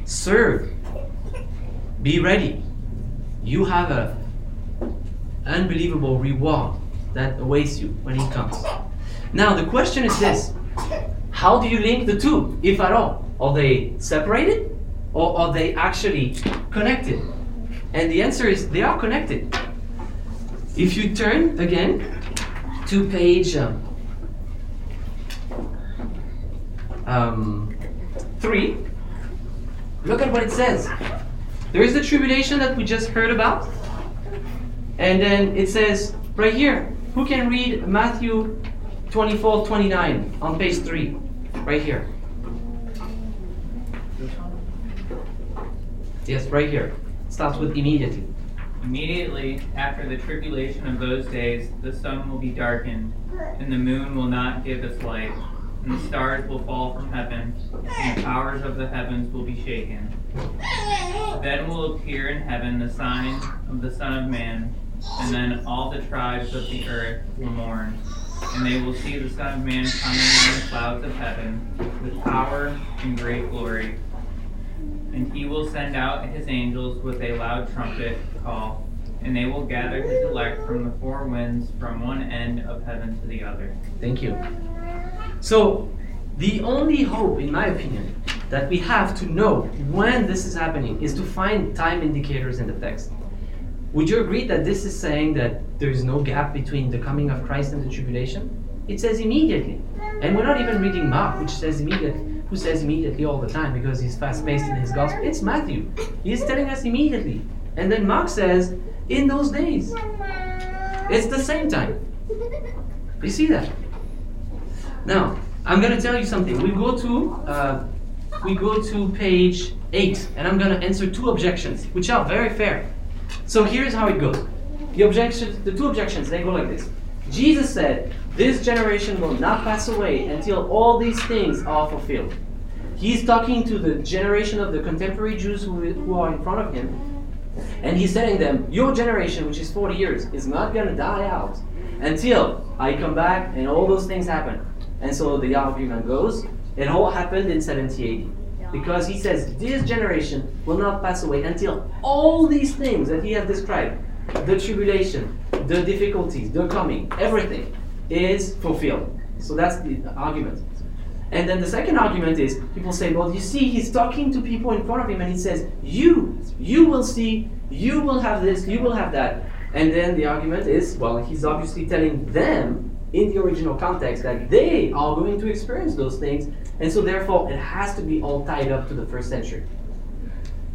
serve, be ready. You have a unbelievable reward that awaits you when He comes. Now, the question is this How do you link the two, if at all? Are they separated or are they actually connected? And the answer is they are connected. If you turn again to page um, um, 3, look at what it says. There is the tribulation that we just heard about. And then it says right here, who can read Matthew 24 29 on page 3? Right here. Yes, right here. Starts with immediately. Immediately after the tribulation of those days, the sun will be darkened, and the moon will not give its light, and the stars will fall from heaven, and the powers of the heavens will be shaken. Then will appear in heaven the sign of the Son of Man, and then all the tribes of the earth will mourn, and they will see the Son of Man coming in the clouds of heaven with power and great glory. And he will send out his angels with a loud trumpet call, and they will gather his elect from the four winds from one end of heaven to the other. Thank you. So, the only hope, in my opinion, that we have to know when this is happening is to find time indicators in the text. Would you agree that this is saying that there is no gap between the coming of Christ and the tribulation? It says immediately. And we're not even reading Mark, which says immediately who says immediately all the time because he's fast paced in his gospel. It's Matthew. He's telling us immediately. And then Mark says, in those days. It's the same time. You see that? Now, I'm going to tell you something. We go to uh, we go to page eight, and I'm going to answer two objections, which are very fair. So here's how it goes. The objections, the two objections, they go like this. Jesus said, This generation will not pass away until all these things are fulfilled. He's talking to the generation of the contemporary Jews who, who are in front of him, and he's telling them, Your generation, which is 40 years, is not going to die out until I come back and all those things happen. And so the argument goes, it all happened in 70 AD. Because he says, This generation will not pass away until all these things that he has described the tribulation, the difficulties, the coming, everything is fulfilled. So that's the argument. And then the second argument is people say, well, you see, he's talking to people in front of him and he says, you, you will see, you will have this, you will have that. And then the argument is, well, he's obviously telling them in the original context that they are going to experience those things. And so therefore, it has to be all tied up to the first century.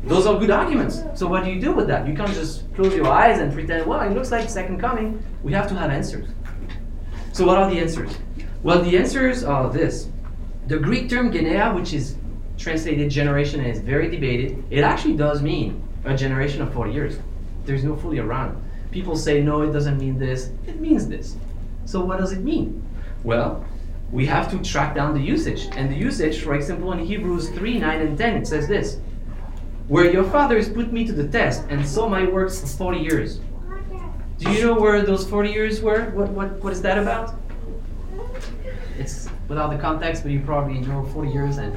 Those are good arguments. So what do you do with that? You can't just close your eyes and pretend, well, it looks like second coming. We have to have answers. So what are the answers? Well, the answers are this. The Greek term genea, which is translated generation and is very debated, it actually does mean a generation of 40 years. There's no fully around. People say, no, it doesn't mean this. It means this. So what does it mean? Well, we have to track down the usage. And the usage, for example, in Hebrews 3, 9, and 10, it says this where your fathers put me to the test and saw my works for 40 years. Do you know where those 40 years were? What, what, what is that about? It's without the context, but you probably know 40 years and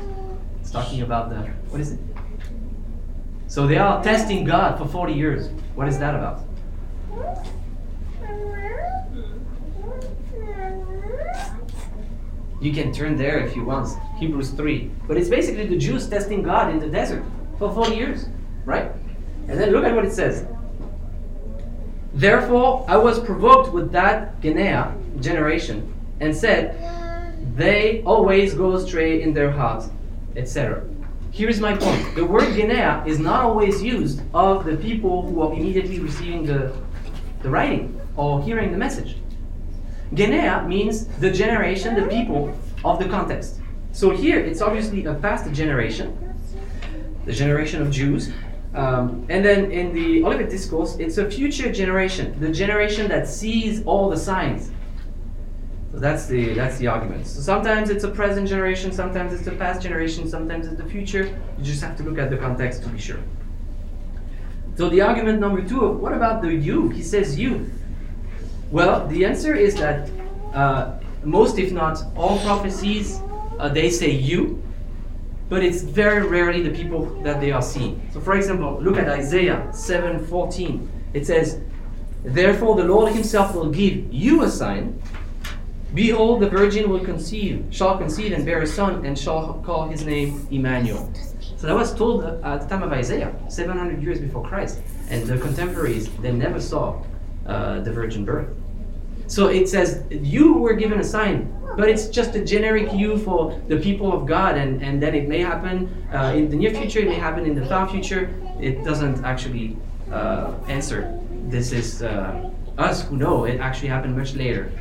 it's talking about the, what is it? So they are testing God for 40 years. What is that about? You can turn there if you want, Hebrews 3. But it's basically the Jews testing God in the desert for 40 years, right? And then look at what it says. Therefore, I was provoked with that Genea generation and said, They always go astray in their hearts, etc. Here's my point. The word Genea is not always used of the people who are immediately receiving the, the writing or hearing the message. Genea means the generation, the people of the context. So here it's obviously a past generation, the generation of Jews. Um, and then in the Olivet Discourse, it's a future generation, the generation that sees all the signs. So that's the that's the argument. So sometimes it's a present generation, sometimes it's a past generation, sometimes it's the future. You just have to look at the context to be sure. So the argument number two, what about the you? He says you. Well, the answer is that uh, most, if not all, prophecies uh, they say you, but it's very rarely the people that they are seeing. So, for example, look at Isaiah 7:14. It says, "Therefore the Lord Himself will give you a sign." Behold, the virgin will conceive, shall conceive and bear a son, and shall call his name Emmanuel. So that was told at the time of Isaiah, 700 years before Christ. And the contemporaries, they never saw uh, the virgin birth. So it says, You were given a sign, but it's just a generic you for the people of God, and, and then it may happen uh, in the near future, it may happen in the far future. It doesn't actually uh, answer. This is uh, us who know it actually happened much later.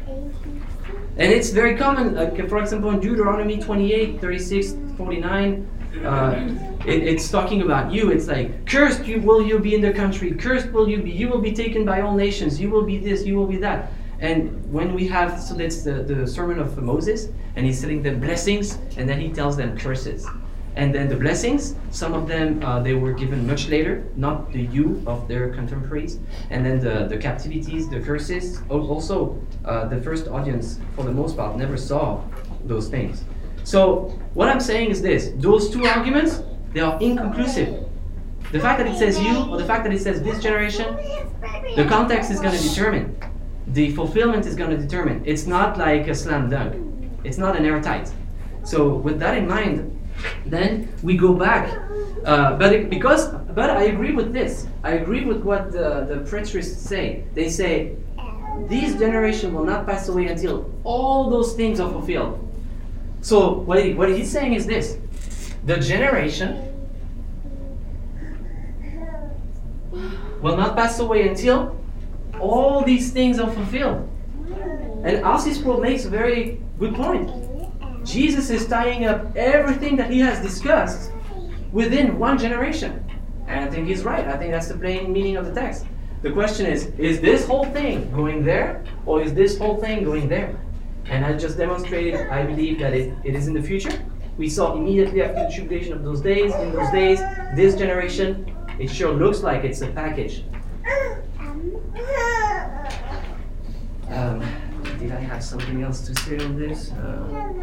And it's very common, like for example, in Deuteronomy 28, 36, 49, uh, it, it's talking about you. It's like, cursed you will you be in the country, cursed will you be, you will be taken by all nations, you will be this, you will be that. And when we have, so that's the, the sermon of Moses, and he's telling them blessings, and then he tells them curses. And then the blessings, some of them uh, they were given much later, not the you of their contemporaries. And then the, the captivities, the curses, also uh, the first audience, for the most part, never saw those things. So what I'm saying is this: those two arguments they are inconclusive. The fact that it says you or the fact that it says this generation, the context is going to determine. The fulfillment is going to determine. It's not like a slam dunk. It's not an airtight. So with that in mind, then we go back. Uh, but it, because, but I agree with this. I agree with what the, the preterists say. They say, this generation will not pass away until all those things are fulfilled. So what, he, what he's saying is this. The generation will not pass away until all these things are fulfilled. And. Sproul makes a very good point. Jesus is tying up everything that he has discussed within one generation. And I think he's right. I think that's the plain meaning of the text. The question is is this whole thing going there, or is this whole thing going there? And I just demonstrated, I believe that it, it is in the future. We saw immediately after the tribulation of those days, in those days, this generation, it sure looks like it's a package. Um, did I have something else to say on this? Uh,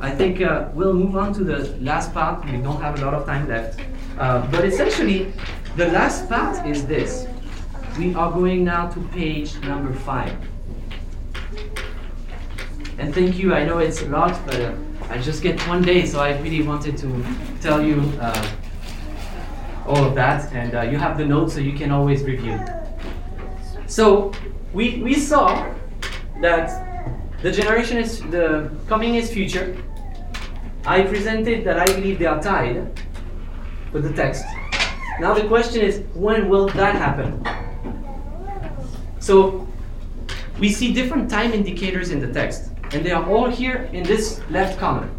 I think uh, we'll move on to the last part. We don't have a lot of time left. Uh, but essentially, the last part is this. We are going now to page number five. And thank you, I know it's a lot, but uh, I just get one day, so I really wanted to tell you uh, all of that. And uh, you have the notes, so you can always review. So, we, we saw that the generation is the coming is future. I presented that I believe they are tied with the text. Now the question is, when will that happen? So we see different time indicators in the text, and they are all here in this left column.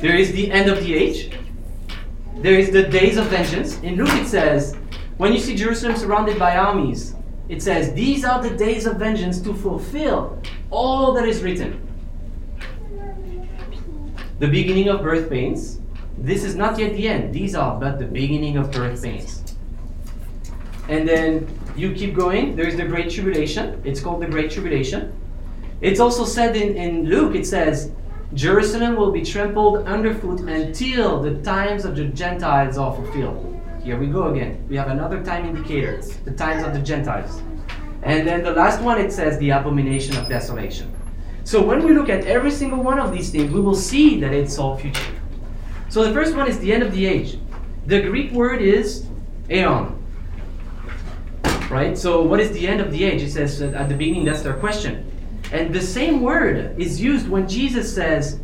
There is the end of the age. There is the days of vengeance. In Luke it says, when you see Jerusalem surrounded by armies, it says, These are the days of vengeance to fulfill all that is written. The beginning of birth pains. This is not yet the end. These are but the beginning of birth pains. And then you keep going. There's the Great Tribulation. It's called the Great Tribulation. It's also said in, in Luke, it says, Jerusalem will be trampled underfoot until the times of the Gentiles are fulfilled. Here we go again. We have another time indicator, the times of the Gentiles. And then the last one, it says the abomination of desolation. So when we look at every single one of these things, we will see that it's all future. So the first one is the end of the age. The Greek word is aeon. Right? So what is the end of the age? It says at the beginning, that's their question. And the same word is used when Jesus says,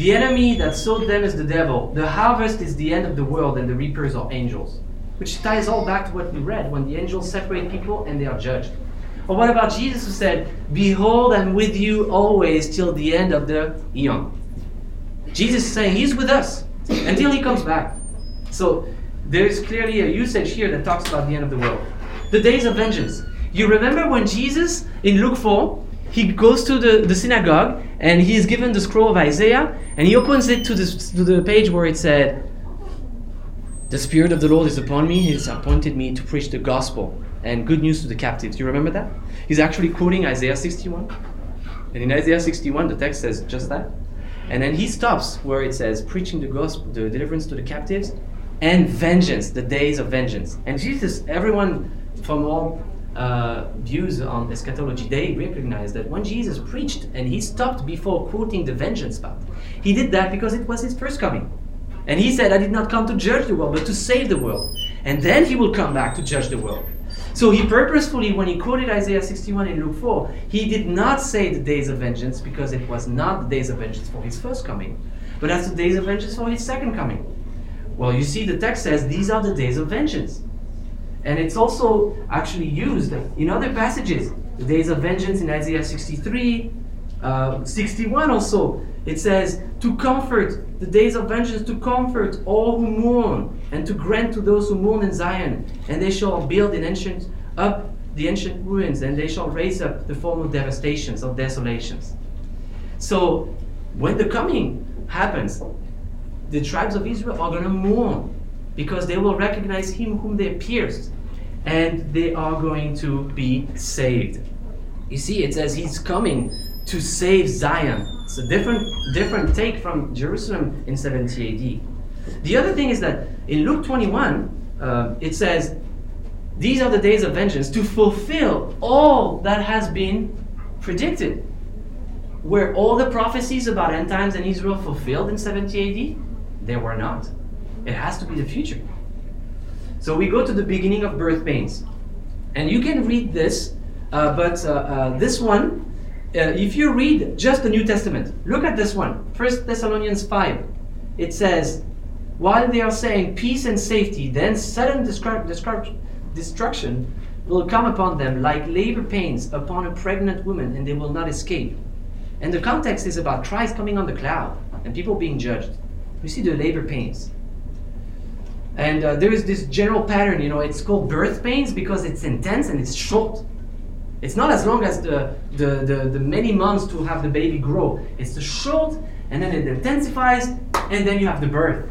the enemy that sowed them is the devil. The harvest is the end of the world, and the reapers are angels. Which ties all back to what we read when the angels separate people and they are judged. Or what about Jesus who said, Behold, I'm with you always till the end of the eon? Jesus is saying he's with us until he comes back. So there's clearly a usage here that talks about the end of the world. The days of vengeance. You remember when Jesus in Luke 4 he goes to the, the synagogue and he is given the scroll of Isaiah and he opens it to the, to the page where it said, The Spirit of the Lord is upon me, He has appointed me to preach the gospel and good news to the captives. Do you remember that? He's actually quoting Isaiah 61. And in Isaiah 61, the text says just that. And then he stops where it says, preaching the gospel, the deliverance to the captives, and vengeance, the days of vengeance. And Jesus, everyone from all uh, views on eschatology, they recognize that when Jesus preached and he stopped before quoting the vengeance part, he did that because it was his first coming. And he said, I did not come to judge the world, but to save the world. And then he will come back to judge the world. So he purposefully, when he quoted Isaiah 61 in Luke 4, he did not say the days of vengeance because it was not the days of vengeance for his first coming, but as the days of vengeance for his second coming. Well, you see, the text says these are the days of vengeance. And it's also actually used in other passages. The days of vengeance in Isaiah 63, uh, 61 also. It says, to comfort the days of vengeance, to comfort all who mourn, and to grant to those who mourn in Zion. And they shall build in ancient, up the ancient ruins, and they shall raise up the former devastations of desolations. So, when the coming happens, the tribes of Israel are going to mourn because they will recognize him whom they pierced and they are going to be saved. You see, it says he's coming to save Zion. It's a different, different take from Jerusalem in 70 AD. The other thing is that in Luke 21, uh, it says, These are the days of vengeance to fulfill all that has been predicted. Were all the prophecies about end times and Israel fulfilled in 70 AD? They were not. It has to be the future. So we go to the beginning of birth pains. And you can read this, uh, but uh, uh, this one, uh, if you read just the New Testament, look at this one, 1 Thessalonians 5. It says, While they are saying peace and safety, then sudden destruction will come upon them like labor pains upon a pregnant woman, and they will not escape. And the context is about Christ coming on the cloud and people being judged. You see the labor pains. And uh, there is this general pattern, you know, it's called birth pains because it's intense and it's short. It's not as long as the, the, the, the many months to have the baby grow. It's the short, and then it intensifies, and then you have the birth.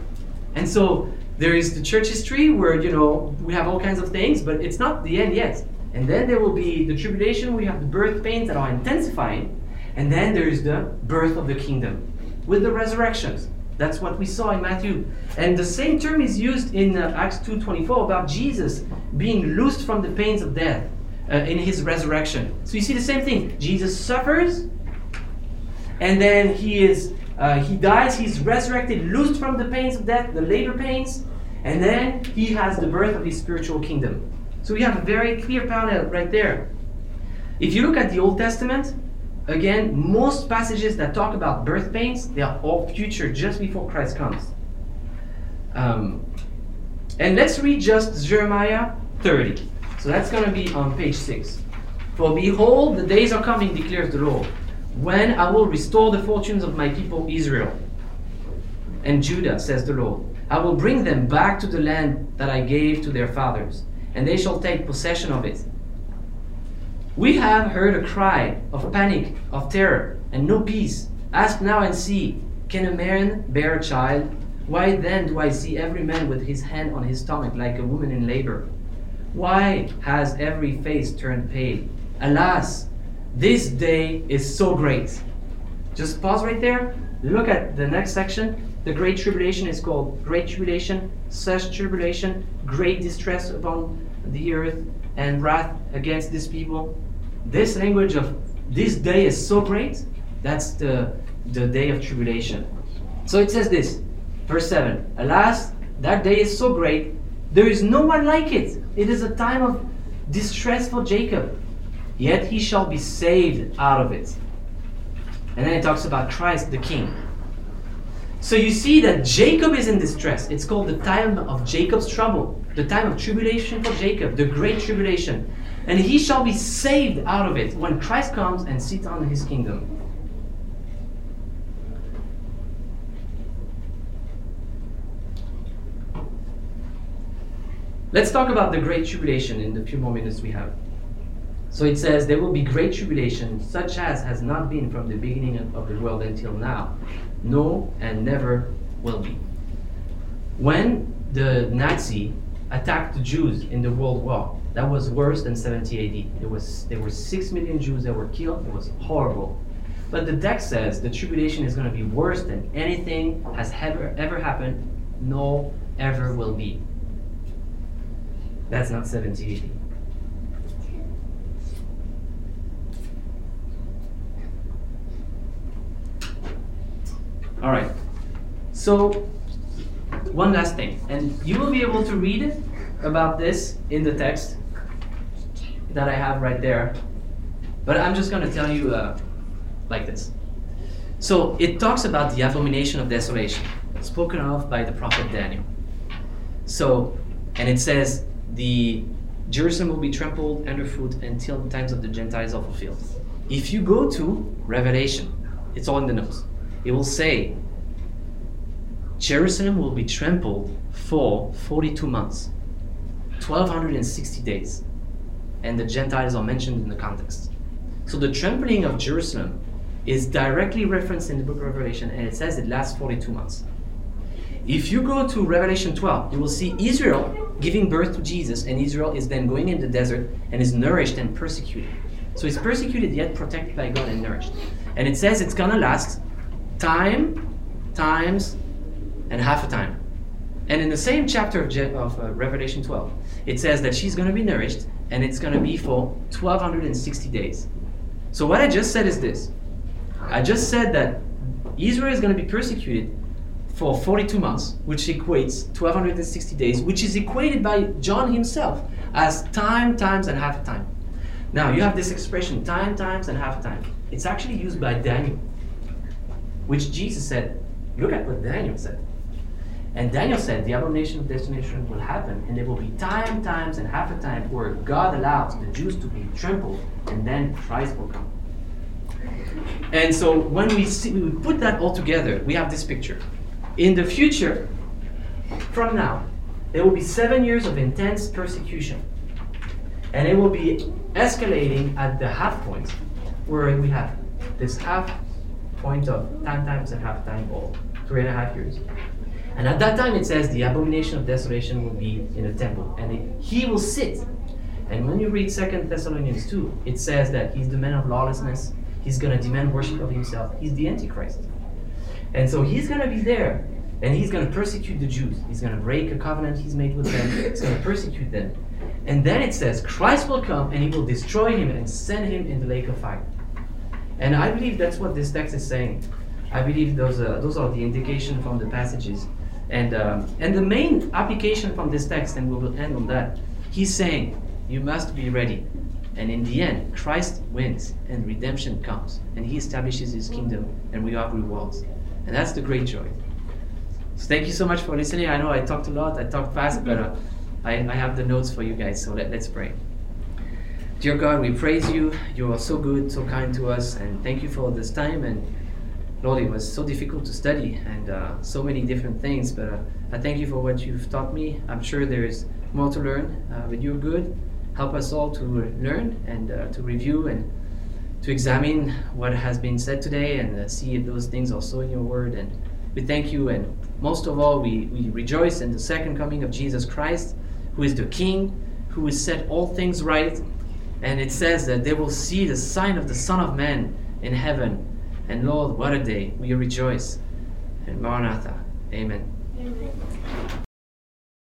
And so there is the church history where, you know, we have all kinds of things, but it's not the end yet. And then there will be the tribulation, we have the birth pains that are intensifying, and then there is the birth of the kingdom with the resurrections. That's what we saw in Matthew. And the same term is used in uh, Acts 2.24 about Jesus being loosed from the pains of death uh, in his resurrection. So you see the same thing. Jesus suffers, and then he is uh, he dies, he's resurrected, loosed from the pains of death, the labor pains, and then he has the birth of his spiritual kingdom. So we have a very clear parallel right there. If you look at the Old Testament, Again, most passages that talk about birth pains, they are all future, just before Christ comes. Um, and let's read just Jeremiah 30. So that's going to be on page 6. For behold, the days are coming, declares the Lord, when I will restore the fortunes of my people Israel and Judah, says the Lord. I will bring them back to the land that I gave to their fathers, and they shall take possession of it we have heard a cry of panic, of terror, and no peace. Ask now and see can a man bear a child? Why then do I see every man with his hand on his stomach like a woman in labor? Why has every face turned pale? Alas, this day is so great. Just pause right there. Look at the next section. The Great Tribulation is called Great Tribulation, such tribulation, great distress upon the earth, and wrath against these people this language of this day is so great, that's the, the day of tribulation. So it says this, verse 7 Alas, that day is so great, there is no one like it. It is a time of distress for Jacob, yet he shall be saved out of it. And then it talks about Christ the King. So you see that Jacob is in distress. It's called the time of Jacob's trouble, the time of tribulation for Jacob, the great tribulation and he shall be saved out of it when Christ comes and sits on his kingdom. Let's talk about the Great Tribulation in the few more minutes we have. So it says, There will be great tribulation, such as has not been from the beginning of the world until now, no, and never will be. When the Nazi attacked the Jews in the World War, that was worse than 70 AD. There was there were six million Jews that were killed. It was horrible. But the text says the tribulation is going to be worse than anything has ever ever happened, no ever will be. That's not 70 AD. All right. So, one last thing, and you will be able to read about this in the text that I have right there. But I'm just going to tell you uh, like this. So, it talks about the abomination of desolation, spoken of by the prophet Daniel. So, and it says, the Jerusalem will be trampled underfoot until the times of the Gentiles are fulfilled. If you go to Revelation, it's all in the notes it will say, Jerusalem will be trampled for 42 months, 1260 days. And the Gentiles are mentioned in the context. So the trampling of Jerusalem is directly referenced in the book of Revelation, and it says it lasts 42 months. If you go to Revelation 12, you will see Israel giving birth to Jesus, and Israel is then going in the desert and is nourished and persecuted. So it's persecuted yet protected by God and nourished. And it says it's gonna last time, times, and half a time. And in the same chapter of, Je- of uh, Revelation 12, it says that she's to be nourished and it's going to be for 1260 days. So, what I just said is this I just said that Israel is going to be persecuted for 42 months, which equates 1260 days, which is equated by John himself as time, times, and half time. Now, you have this expression, time, times, and half time. It's actually used by Daniel which Jesus said, look at what Daniel said. And Daniel said the abomination of desolation will happen, and there will be time, times, and half a time where God allows the Jews to be trampled, and then Christ will come. And so when we see, we put that all together, we have this picture. In the future, from now, there will be seven years of intense persecution, and it will be escalating at the half point, where we have this half point of 10 times and half time or three and a half years. And at that time it says the abomination of desolation will be in the temple and it, he will sit. And when you read Second Thessalonians 2, it says that he's the man of lawlessness. He's going to demand worship of himself. He's the Antichrist. And so he's going to be there and he's going to persecute the Jews. He's going to break a covenant he's made with them. He's going to persecute them. And then it says Christ will come and he will destroy him and send him in the lake of fire. And I believe that's what this text is saying. I believe those, uh, those are the indication from the passages. And, um, and the main application from this text, and we will end on that, he's saying, you must be ready. And in the end, Christ wins and redemption comes. And he establishes his kingdom and we have rewards. And that's the great joy. So thank you so much for listening. I know I talked a lot, I talked fast, but uh, I, I have the notes for you guys. So let, let's pray. Dear God, we praise you. You are so good, so kind to us, and thank you for this time. And Lord, it was so difficult to study and uh, so many different things, but uh, I thank you for what you've taught me. I'm sure there is more to learn, uh, but you're good. Help us all to learn and uh, to review and to examine what has been said today and uh, see if those things are so in your word. And we thank you, and most of all, we, we rejoice in the second coming of Jesus Christ, who is the King, who has set all things right and it says that they will see the sign of the Son of Man in heaven. And Lord, what a day. We rejoice. And Maranatha. Amen. Amen.